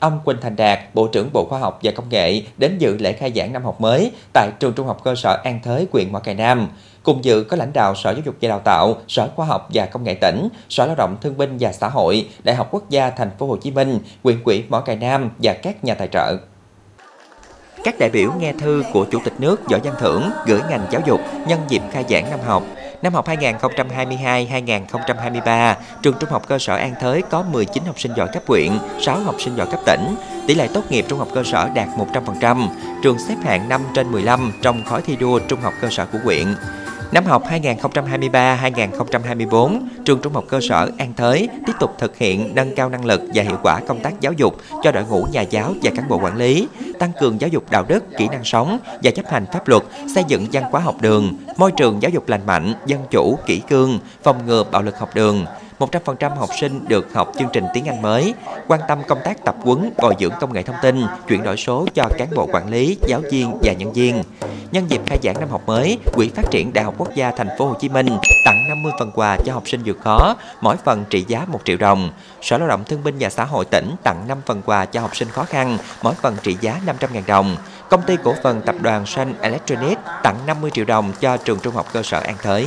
ông Quỳnh Thành Đạt, Bộ trưởng Bộ Khoa học và Công nghệ đến dự lễ khai giảng năm học mới tại trường Trung học cơ sở An Thới, huyện Mỏ Cày Nam. Cùng dự có lãnh đạo Sở Giáo dục và Đào tạo, Sở Khoa học và Công nghệ tỉnh, Sở Lao động Thương binh và Xã hội, Đại học Quốc gia Thành phố Hồ Chí Minh, huyện quỹ Mỏ Cày Nam và các nhà tài trợ. Các đại biểu nghe thư của Chủ tịch nước Võ Văn Thưởng gửi ngành giáo dục nhân dịp khai giảng năm học. Năm học 2022-2023, trường Trung học cơ sở An Thới có 19 học sinh giỏi cấp huyện, 6 học sinh giỏi cấp tỉnh. Tỷ lệ tốt nghiệp trung học cơ sở đạt 100%, trường xếp hạng 5 trên 15 trong khối thi đua trung học cơ sở của huyện. Năm học 2023-2024, trường Trung học cơ sở An Thới tiếp tục thực hiện nâng cao năng lực và hiệu quả công tác giáo dục cho đội ngũ nhà giáo và cán bộ quản lý, tăng cường giáo dục đạo đức, kỹ năng sống và chấp hành pháp luật, xây dựng văn hóa học đường, môi trường giáo dục lành mạnh, dân chủ, kỷ cương, phòng ngừa bạo lực học đường, 100% học sinh được học chương trình tiếng Anh mới, quan tâm công tác tập huấn, bồi dưỡng công nghệ thông tin, chuyển đổi số cho cán bộ quản lý, giáo viên và nhân viên. Nhân dịp khai giảng năm học mới, Quỹ Phát triển Đại học Quốc gia Thành phố Hồ Chí Minh tặng 50 phần quà cho học sinh vượt khó, mỗi phần trị giá 1 triệu đồng. Sở Lao động Thương binh và Xã hội tỉnh tặng 5 phần quà cho học sinh khó khăn, mỗi phần trị giá 500.000 đồng. Công ty cổ phần tập đoàn Sun Electronics tặng 50 triệu đồng cho trường trung học cơ sở An Thới.